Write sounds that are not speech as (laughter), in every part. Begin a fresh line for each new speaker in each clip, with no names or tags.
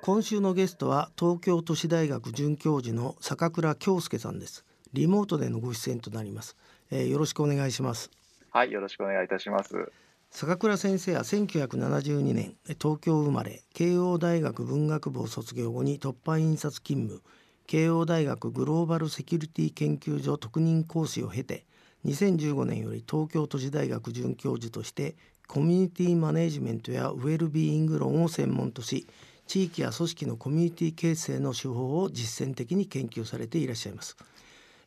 今週のゲストは東京都市大学准教授の坂倉京介さんです。リモートでのご出演となります、えー、よろしくお願いします。
はいよろしくお願いいたします。
坂倉先生は1972年東京生まれ慶応大学文学部を卒業後に突破印刷勤務慶応大学グローバルセキュリティ研究所特任講師を経て2015年より東京都市大学准教授としてコミュニティマネジメントやウェルビーイング論を専門とし地域や組織のコミュニティ形成の手法を実践的に研究されていらっしゃいます。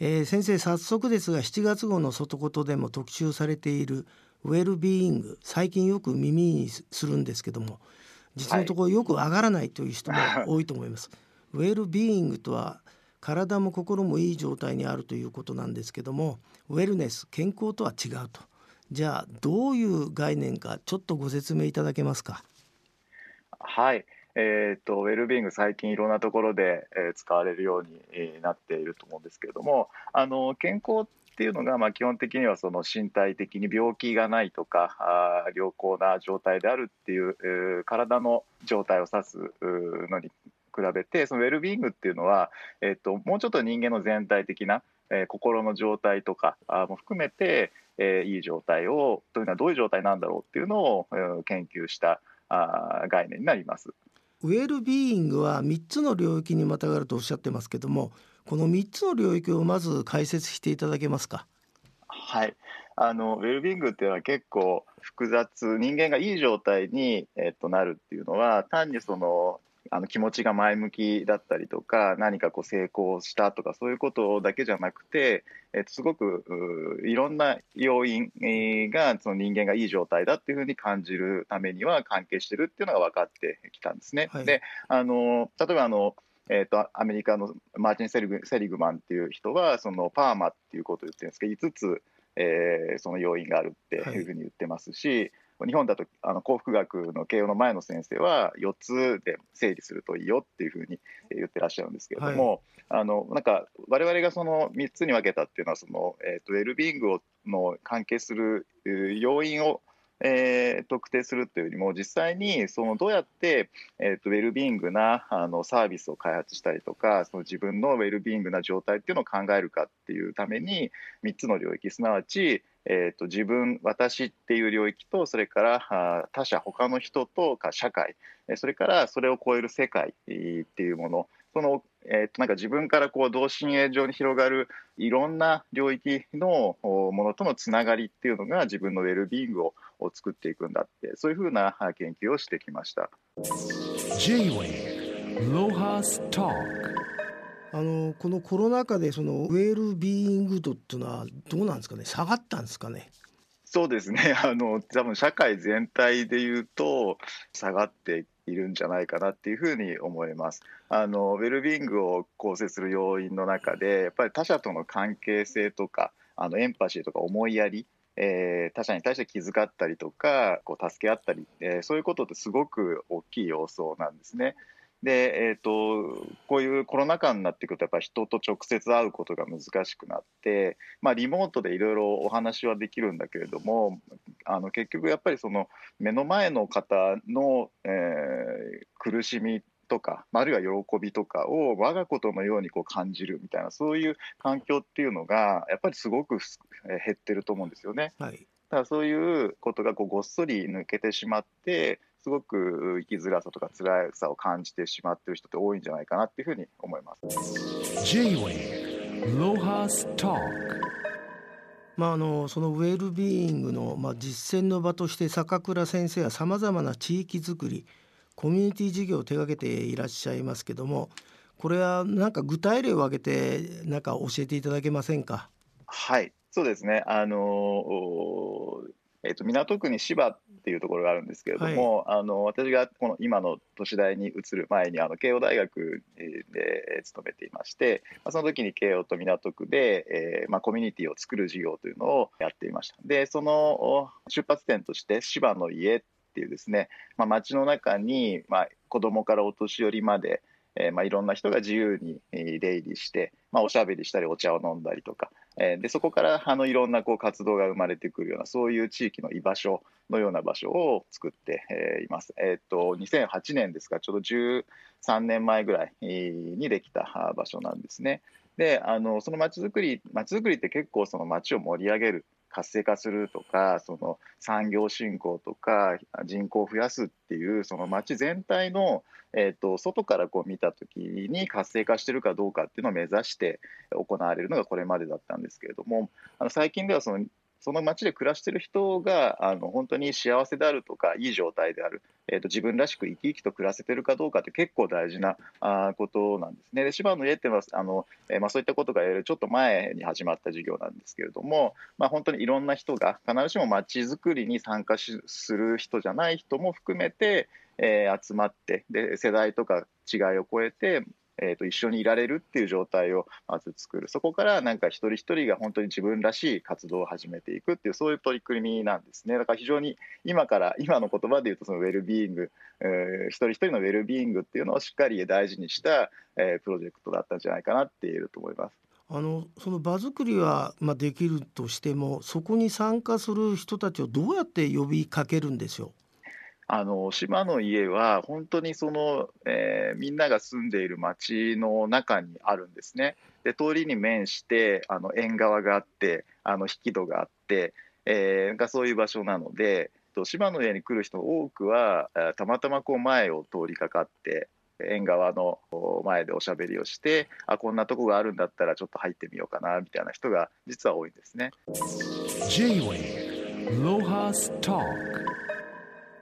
えー、先生早速ですが7月号の外言でも特集されているウェルビーイング最近よく耳にするんですけども実のところよく上がらないという人も多いと思います。ウェルビーイングとは体も心もいい状態にあるということなんですけどもウェルネス健康とは違うとじゃあどういう概念かちょっとご説明いただけますか？
はい。えーと、ウェルビーイング最近いろんなところで、えー、使われるように、なっていると思うんですけれどもあの健康っていうのが、まあ、基本的にはその身体的に病気がないとかあ良好な状態であるっていう、えー、体の状態を指すのに比べてそのウェルビーイングっていうのは、えーと、もうちょっと人間の全体的な、えー、心の状態とかあも含めて、えー、いい状態をというのはどういう状態なんだろうっていうのを、えー、研究したあ概念になります。
ウェルビーイングは3つの領域にまたがるとおっしゃってますけどもこの3つの領域をまず解説していただけますか？
はいあのウェルビーイングっていうのは結構複雑人間がいい状態に、えっと、なるっていうのは単にそのあの気持ちが前向きだったりとか何かこう成功したとかそういうことだけじゃなくて、えっと、すごくいろんな要因がその人間がいい状態だっていうふうに感じるためには関係してるっていうのが分かってきたんですね。はい、であの例えばあのえーと、アメリカのマーチン・セリグセリグマンっていう人はそのパーマっていうことを言ってるんですけど5つ、えー、その要因があるっていうふうに言ってますし、日本だとあの幸福学の慶応の前の先生は4つで整理するといいよっていうふうに言ってらっしゃるんですけれども、はい、あのなんか我々がその3つに分けたっていうのはその、えーと、ウェルビーイングをの関係する要因をえー、特定するというよりも実際にそのどうやって、えーと、ウェルビーイングなあのサービスを開発したりとかその自分のウェルビーイングな状態っていうのを考えるかっていうために3つの領域すなわち、えーと、自分私っていう領域とそれから他者他の人とか社会それからそれを超える世界っていうものその、えーと、なんか自分からこう同心円状に広がるいろんな領域のものとのつながりっていうのが自分のウェルビーイングを作っていくんだってそういうふうな研究をしてきました。
あのこのコロナ禍でそのウェルビーイング度っていうのはどうなんですかね？下がったんですかね？
そうですね。(laughs) あの多分社会全体で言うと下がっているんじゃないかなっていうふうに思います。あのウェルビーイングを構成する要因の中でやっぱり他者との関係性とかあのエンパシーとか思いやりえー、他者に対して気遣ったりとかこう助け合ったり、えー、そういうことってすごく大きい要素なんですね。で、えーと、こういうコロナ禍になってくるとやっぱり人と直接会うことが難しくなって、まあ、リモートでいろいろお話はできるんだけれどもあの結局やっぱりその目の前の方の、えー、苦しみとか、あるいは喜びとかを我がことのようにこう感じるみたいなそういう環境っていうのがやっぱりすごく減ってると思うんですよね。はい、だからそういうことがこうごっそり抜けてしまってすごく生きづらさとか辛さを感じてしまっている人って多いんじゃないかなっていうふうに思います。
まあ、あのそのウェルビーイングの、まあ、実践の場として坂倉先生はさまざまな地域づくりコミュニティ事業を手掛けていらっしゃいますけどもこれは何か具体例を挙げて何か教えていただけませんか？
はいそうですね。あのえーと、港区に芝っていうところがあるんですけれども、はい、あの私がこの今の都市大に移る前にあの慶応大学で勤めていまして、まあ、その時に慶応と港区で、えーまあ、コミュニティを作る事業というのをやっていました。でその出発点として芝の家っていうですね、まあ、街の中に、まあ、子どもからお年寄りまでえー、まあ、いろんな人が自由に出入りして、まあ、おしゃべりしたりお茶を飲んだりとか、えー、でそこからあのいろんなこう活動が生まれてくるようなそういう地域の居場所のような場所を作って、えー、います。えー、っと2008年ですかちょうど13年前ぐらいにできた場所なんですね。であのそのまちづくりまちづくりって結構その街を盛り上げる活性化するとかその産業振興とか人口を増やすっていうその町全体の、えーと、外からこう見た時に活性化してるかどうかっていうのを目指して行われるのがこれまでだったんですけれどもあの最近ではそのその町で暮らしてる人があの本当に幸せであるとかいい状態である、えーと、自分らしく生き生きと暮らせてるかどうかって結構大事なあことなんですね。で芝の家っていうのはあの、えー、まあ、そういったことが言えるちょっと前に始まった事業なんですけれども、まあ、本当にいろんな人が必ずしも町づくりに参加する人じゃない人も含めて、えー、集まってで世代とか違いを超えてえー、と一緒にいられるっていう状態をまず作る。そこからなんか一人一人が本当に自分らしい活動を始めていくっていうそういう取り組みなんですね。だから非常に今から今の言葉で言うとそのウェルビーイング、えー、一人一人のウェルビーイングっていうのをしっかり大事にした、えー、プロジェクトだったんじゃないかなって言えると思います。
あのその場作りは、まあ、できるとしてもそこに参加する人たちをどうやって呼びかけるんでしょう？
あの島の家は本当にその、えー、みんなが住んでいる町の中にあるんですね。で通りに面してあの縁側があってあの引き戸があって、えー、がそういう場所なので島の家に来る人多くはたまたまこう前を通りかかって縁側の前でおしゃべりをしてあこんなとこがあるんだったらちょっと入ってみようかなみたいな人が実は多いんですね。J-Way ロハス
タ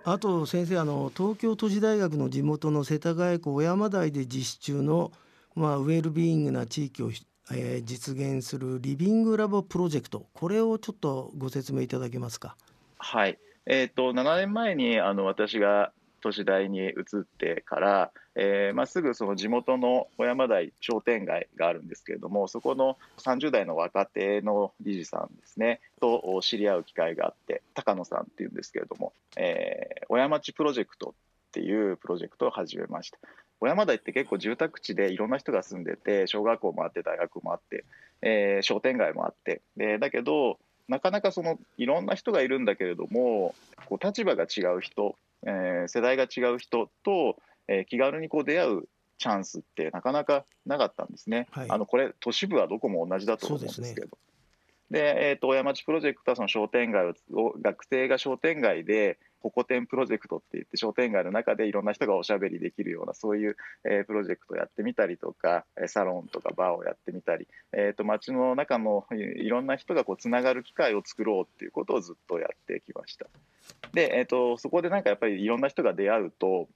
あと先生あの東京都市大学の地元の世田谷区小山台で実施中の、まあ、ウェルビーイングな地域を、えー、実現するリビングラボプロジェクトこれをちょっとご説明いただけますか。
はい、えーと、7年前にあの私が都市大に移ってから、えーまあ、すぐその地元の小山台商店街があるんですけれどもそこの30代の若手の理事さんですねと知り合う機会があって高野さんっていうんですけれども、えー、小山町プロジェクトっていうプロジェクトを始めました。小山台って結構住宅地でいろんな人が住んでて小学校もあって大学もあって、えー、商店街もあってでだけどなかなかそのいろんな人がいるんだけれどもこう立場が違う人、えー、世代が違う人とえー、気軽にこう出会うチャンスってなかなかなかったんですね。はい、あのこれ都市部はどこも同じだと思うんですけど。で、えーと、親町プロジェクトはその商店街を学生が商店街でホコ天プロジェクトって言って商店街の中でいろんな人がおしゃべりできるようなそういう、えー、プロジェクトをやってみたりとかサロンとかバーをやってみたり、えーと、街の中のいろんな人がこうつながる機会を作ろうっていうことをずっとやってきました。で、えーとそこでなんかやっぱりいろんな人が出会うと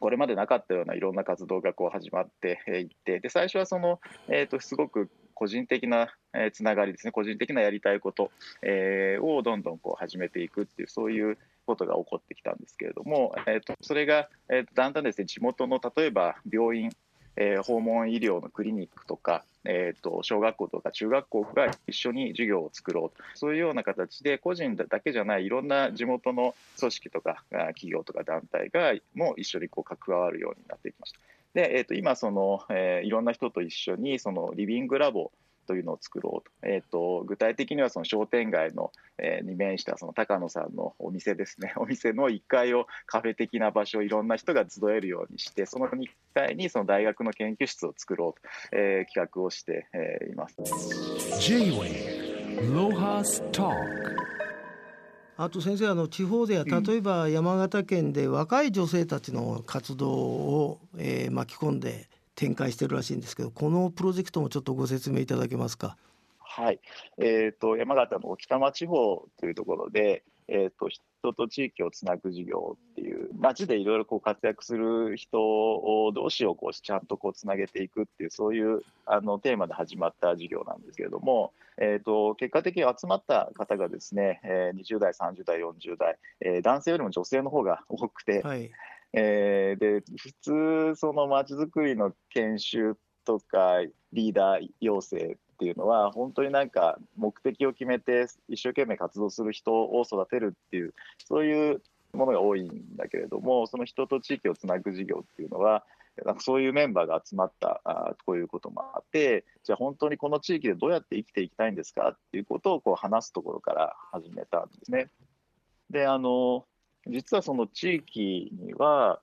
これまでなかったようないろんな活動がこう始まっていってで最初はその、えーと、すごく個人的な、つながりですね個人的なやりたいこと、えー、をどんどんこう始めていくっていうそういうことが起こってきたんですけれども、えーと、それが、えーとだんだんですね地元の例えば病院えー、訪問医療のクリニックとか、えーと、小学校とか中学校が一緒に授業を作ろうとそういうような形で個人だけじゃないいろんな地元の組織とか企業とか団体がも一緒にこう関わるようになってきました。で、えーと、今その、えー、いろんな人と一緒にそのリビングラボというのを作ろうと,、えーと、具体的にはその商店街の、えー、に面したその高野さんのお店ですね。(laughs) お店の1階をカフェ的な場所いろんな人が集えるようにしてその2階にその大学の研究室を作ろうと、えー、企画をして、えー、います。
あと先生あの地方では例えば山形県で若い女性たちの活動を、えー、巻き込んで展開してるらしいんですけどこのプロジェクトもちょっとご説明いただけますか？
はい、えーと、山形の北間地方というところで、えーと、人と地域をつなぐ事業っていう街でいろいろこう活躍する人を同士をこうちゃんとこうつなげていくっていうそういうあのテーマで始まった事業なんですけれども、えーと、結果的に集まった方がですね、えー、20代30代40代、えー、男性よりも女性の方が多くて、はいえー、で普通そのまちづくりの研修とかリーダー養成っていうのは本当になんか目的を決めて一生懸命活動する人を育てるっていうそういうものが多いんだけれどもその人と地域をつなぐ事業っていうのはなんかそういうメンバーが集まったあこういうこともあってじゃあ本当にこの地域でどうやって生きていきたいんですかっていうことをこう話すところから始めたんですね。であの実はその地域には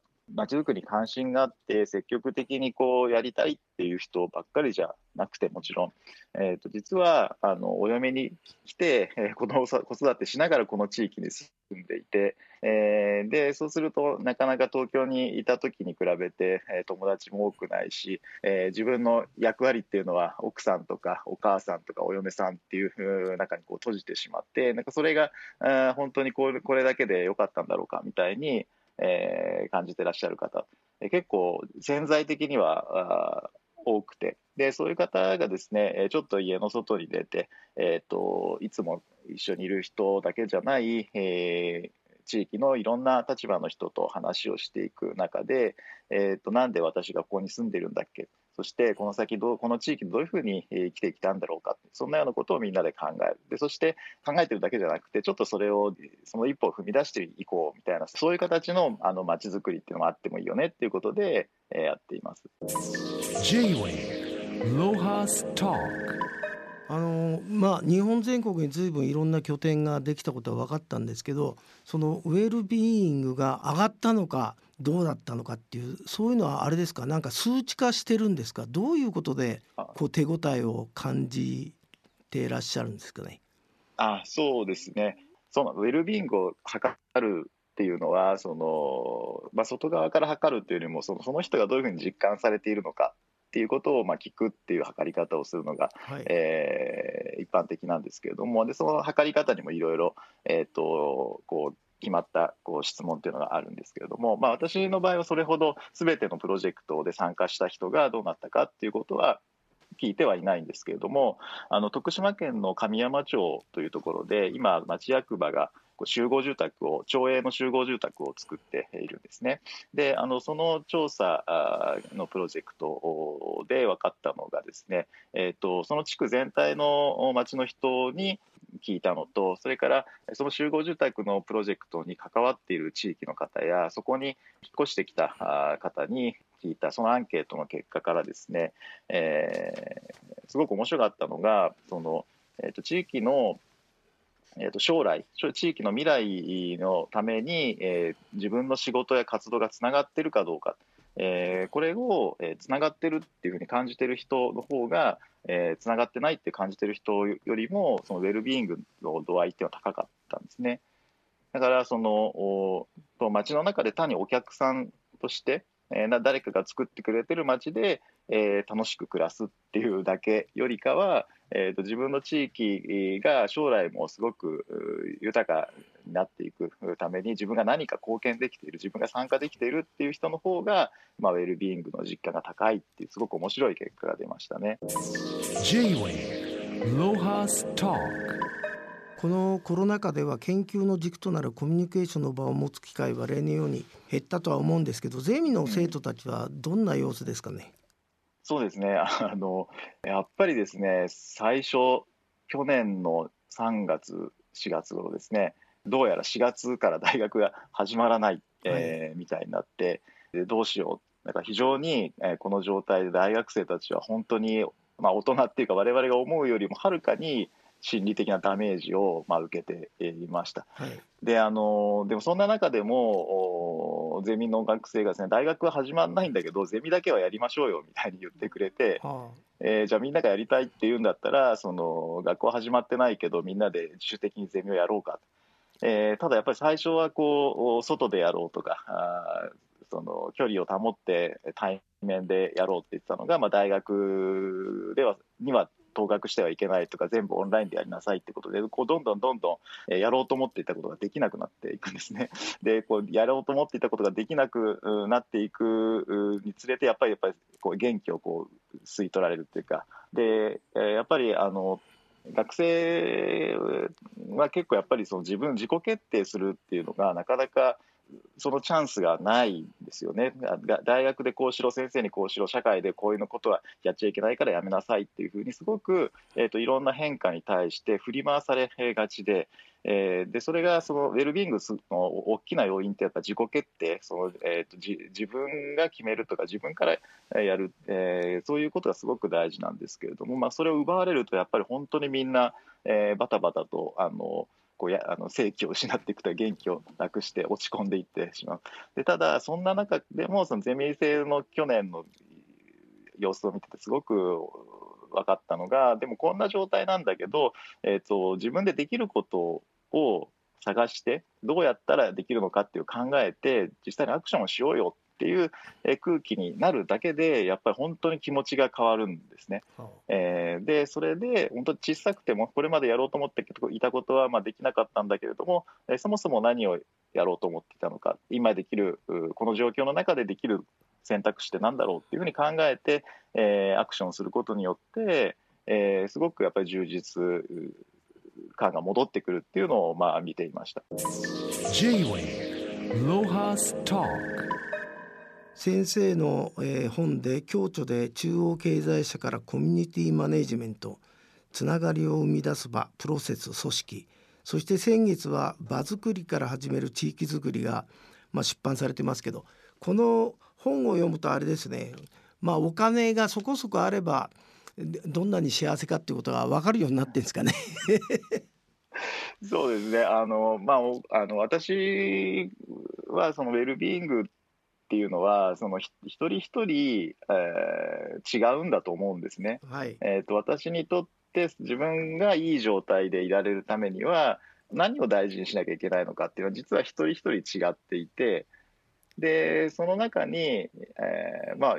ちづくりに関心があって積極的にこうやりたいっていう人ばっかりじゃなくてもちろん、えー、と実はあのお嫁に来て、えー、子供子育てしながらこの地域に住んでいて、えー、でそうするとなかなか東京にいた時に比べて、えー、友達も多くないし、えー、自分の役割っていうのは奥さんとかお母さんとかお嫁さんっていう中にこう閉じてしまってなんかそれがあ本当にこれこれだけでよかったんだろうかみたいにえー、感じてらっしゃる方、え、結構潜在的には多くて。でそういう方がですねちょっと家の外に出て、えーと、いつも一緒にいる人だけじゃない、えー、地域のいろんな立場の人と話をしていく中で、えーと、なんで私がここに住んでるんだっけそしてこの先どうこの地域でどういうふうに生きてきたんだろうかそんなようなことをみんなで考えるでそして考えてるだけじゃなくてちょっとそれをその一歩を踏み出していこうみたいなそういう形のあの街づくりっていうのもあってもいいよねっていうことで、えー、やっています。
あのまあ、日本全国にずいぶんいろんな拠点ができたことは分かったんですけどそのウェルビーイングが上がったのかどうだったのかっていうそういうのはあれですか？なんか数値化してるんですか？どういうことでこう手応えを感じていらっしゃるんですかね？
あそうですね。そのウェルビーイングを測るっていうのはその、まあ、外側から測るっていうよりもそのその人がどういうふうに実感されているのかっていうことをまあ聞くっていう測り方をするのが、はい、えー、一般的なんですけれどもでその測り方にもいろいろ決まったこう質問っていうのがあるんですけれども、まあ、私の場合はそれほど全てのプロジェクトで参加した人がどうなったかっていうことは聞いてはいないんですけれどもあの徳島県の神山町というところで今町役場が集合住宅を町営の集合住宅を作っているんですね。であのその調査のプロジェクトで分かったのがですね、えーと、その地区全体の町の人に聞いたのとそれからその集合住宅のプロジェクトに関わっている地域の方やそこに引っ越してきた方に聞いたそのアンケートの結果からですね、えー、すごく面白かったのがその、えーと地域のえー、と将来地域の未来のために、えー、自分の仕事や活動がつながってるかどうか、えー、これを、えー、つながってるっていうふうに感じてる人の方が、えー、つながってないって感じてる人よりもそのウェルビーイングの度合いっていうのは高かったんですね。だからそのお街の中で単にお客さんとして、えー、誰かが作ってくれてる街で、えー、楽しく暮らすっていうだけよりかは、えーと、自分の地域が将来もすごく豊かになっていくために自分が何か貢献できている自分が参加できているっていう人の方が、まあ、ウェルビーイングの実感が高いっていうすごく面白い結果が出ましたね。
このコロナ禍では研究の軸となるコミュニケーションの場を持つ機会は例年ように減ったとは思うんですけどゼミの生徒たちはどんな様子ですかね、
そうですね。(laughs) あのやっぱりですね最初去年の3月4月頃ですねどうやら4月から大学が始まらない、えー、はい、みたいになってでどうしよう。なんか非常に、えー、この状態で大学生たちは本当に、まあ、大人っていうか我々が思うよりもはるかに心理的なダメージを、まあ、受けていました。はい、であのでもそんな中でもゼミの学生がですね大学は始まらないんだけどゼミだけはやりましょうよみたいに言ってくれて、はあ、えー、じゃあみんながやりたいって言うんだったらその学校始まってないけどみんなで自主的にゼミをやろうかえー、ただやっぱり最初はこう外でやろうとかあその距離を保って対面でやろうって言ってたのが、まあ、大学ではには当学してはいけないとか全部オンラインでやりなさいってことでこうどんどんどんどんやろうと思っていたことができなくなっていくんですね。でこうやろうと思っていたことができなくなっていくにつれてやっぱりやっぱりこう元気をこう吸い取られるっていうかでやっぱりあの学生は結構やっぱりその自分自己決定するっていうのがなかなかそのチャンスがないんですよね。大学でこうしろ、先生にこうしろ、社会でこういうのことはやっちゃいけないからやめなさいっていうふうに、すごく、えーと、いろんな変化に対して振り回されがちで、えー、でそれがそのウェルビングの大きな要因ってやっぱ自己決定その、えーと、じ自分が決めるとか自分からやる、えー、そういうことがすごく大事なんですけれども、まあ、それを奪われるとやっぱり本当にみんな、えー、バタバタとあのこうやあの正気を失っていくと元気をなくして落ち込んでいってしまう。でただそんな中でもそのゼミ生の去年の様子を見ててすごく分かったのがでもこんな状態なんだけど、えーと、自分でできることを探してどうやったらできるのかっていう考えて実際にアクションをしようよっていう空気になるだけでやっぱり本当に気持ちが変わるんですね。えー、でそれで本当に小さくてもこれまでやろうと思っていたことはまあできなかったんだけれども、えそもそも何をやろうと思っていたのか今できるこの状況の中でできる選択肢って何だろうっていうふうに考えて、えー、アクションすることによって、えー、すごくやっぱり充実感が戻ってくるっていうのをまあ見ていました。
先生の、えー、本で共著で中央経済社からコミュニティマネジメントつながりを生み出す場プロセス組織。そして先月は場づくりから始める地域づくりが、まあ、出版されてますけどこの本を読むとあれですね。まあお金がそこそこあればどんなに幸せかっていうことが分かるようになってんですかね。
そうですね。あの、まあ、あの私はそのウェルビーイングっていうのはその一人一人、えー、違うんだと思うんですね。はい、えーと、私にとって自分がいい状態でいられるためには何を大事にしなきゃいけないのかっていうのは実は一人一人違っていてでその中に、えー、まあ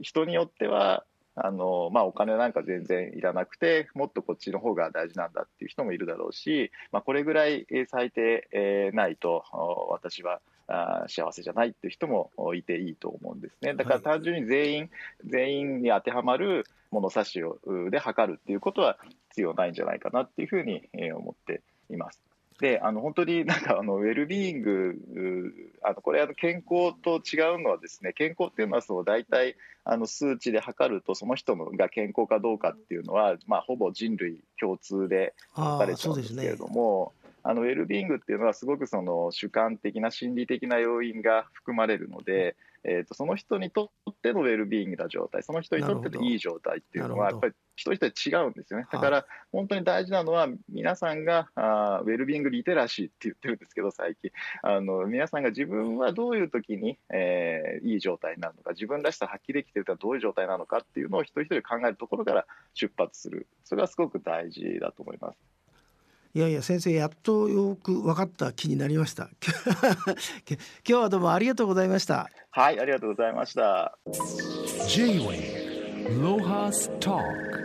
人によってはあのまあ、お金なんか全然いらなくてもっとこっちの方が大事なんだっていう人もいるだろうし、まあ、これぐらい最低、えー、ないと私はあ幸せじゃないっていう人もいていいと思うんですねだから単純に全員、はい、全員に当てはまる物差しをで測るっていうことは必要ないんじゃないかなっていうふうに思っています。であの本当に (laughs) なんかあのウェルビーイングあのこれあの健康と違うのはですね健康っていうのはその大体あの数値で測るとその人のが健康かどうかっていうのは、まあ、ほぼ人類共通で測れちゃうんですけれども。あのウェルビーイングっていうのはすごくその主観的な心理的な要因が含まれるので、えーと、その人にとってのウェルビーイングな状態その人にとってのいい状態っていうのはやっぱり一人一人違うんですよね。だから本当に大事なのは皆さんがあウェルビーイングリテラシーって言ってるんですけど最近。あの皆さんが自分はどういう時に、えー、いい状態になるのか自分らしさ発揮できてるとはどういう状態なのかっていうのを一人一人考えるところから出発する。それはすごく大事だと思います。
いやいや先生やっとよく分かった気になりました。(laughs) 今日はどうもありがとうございました。
はいありがとうございました。J-Way ロハスター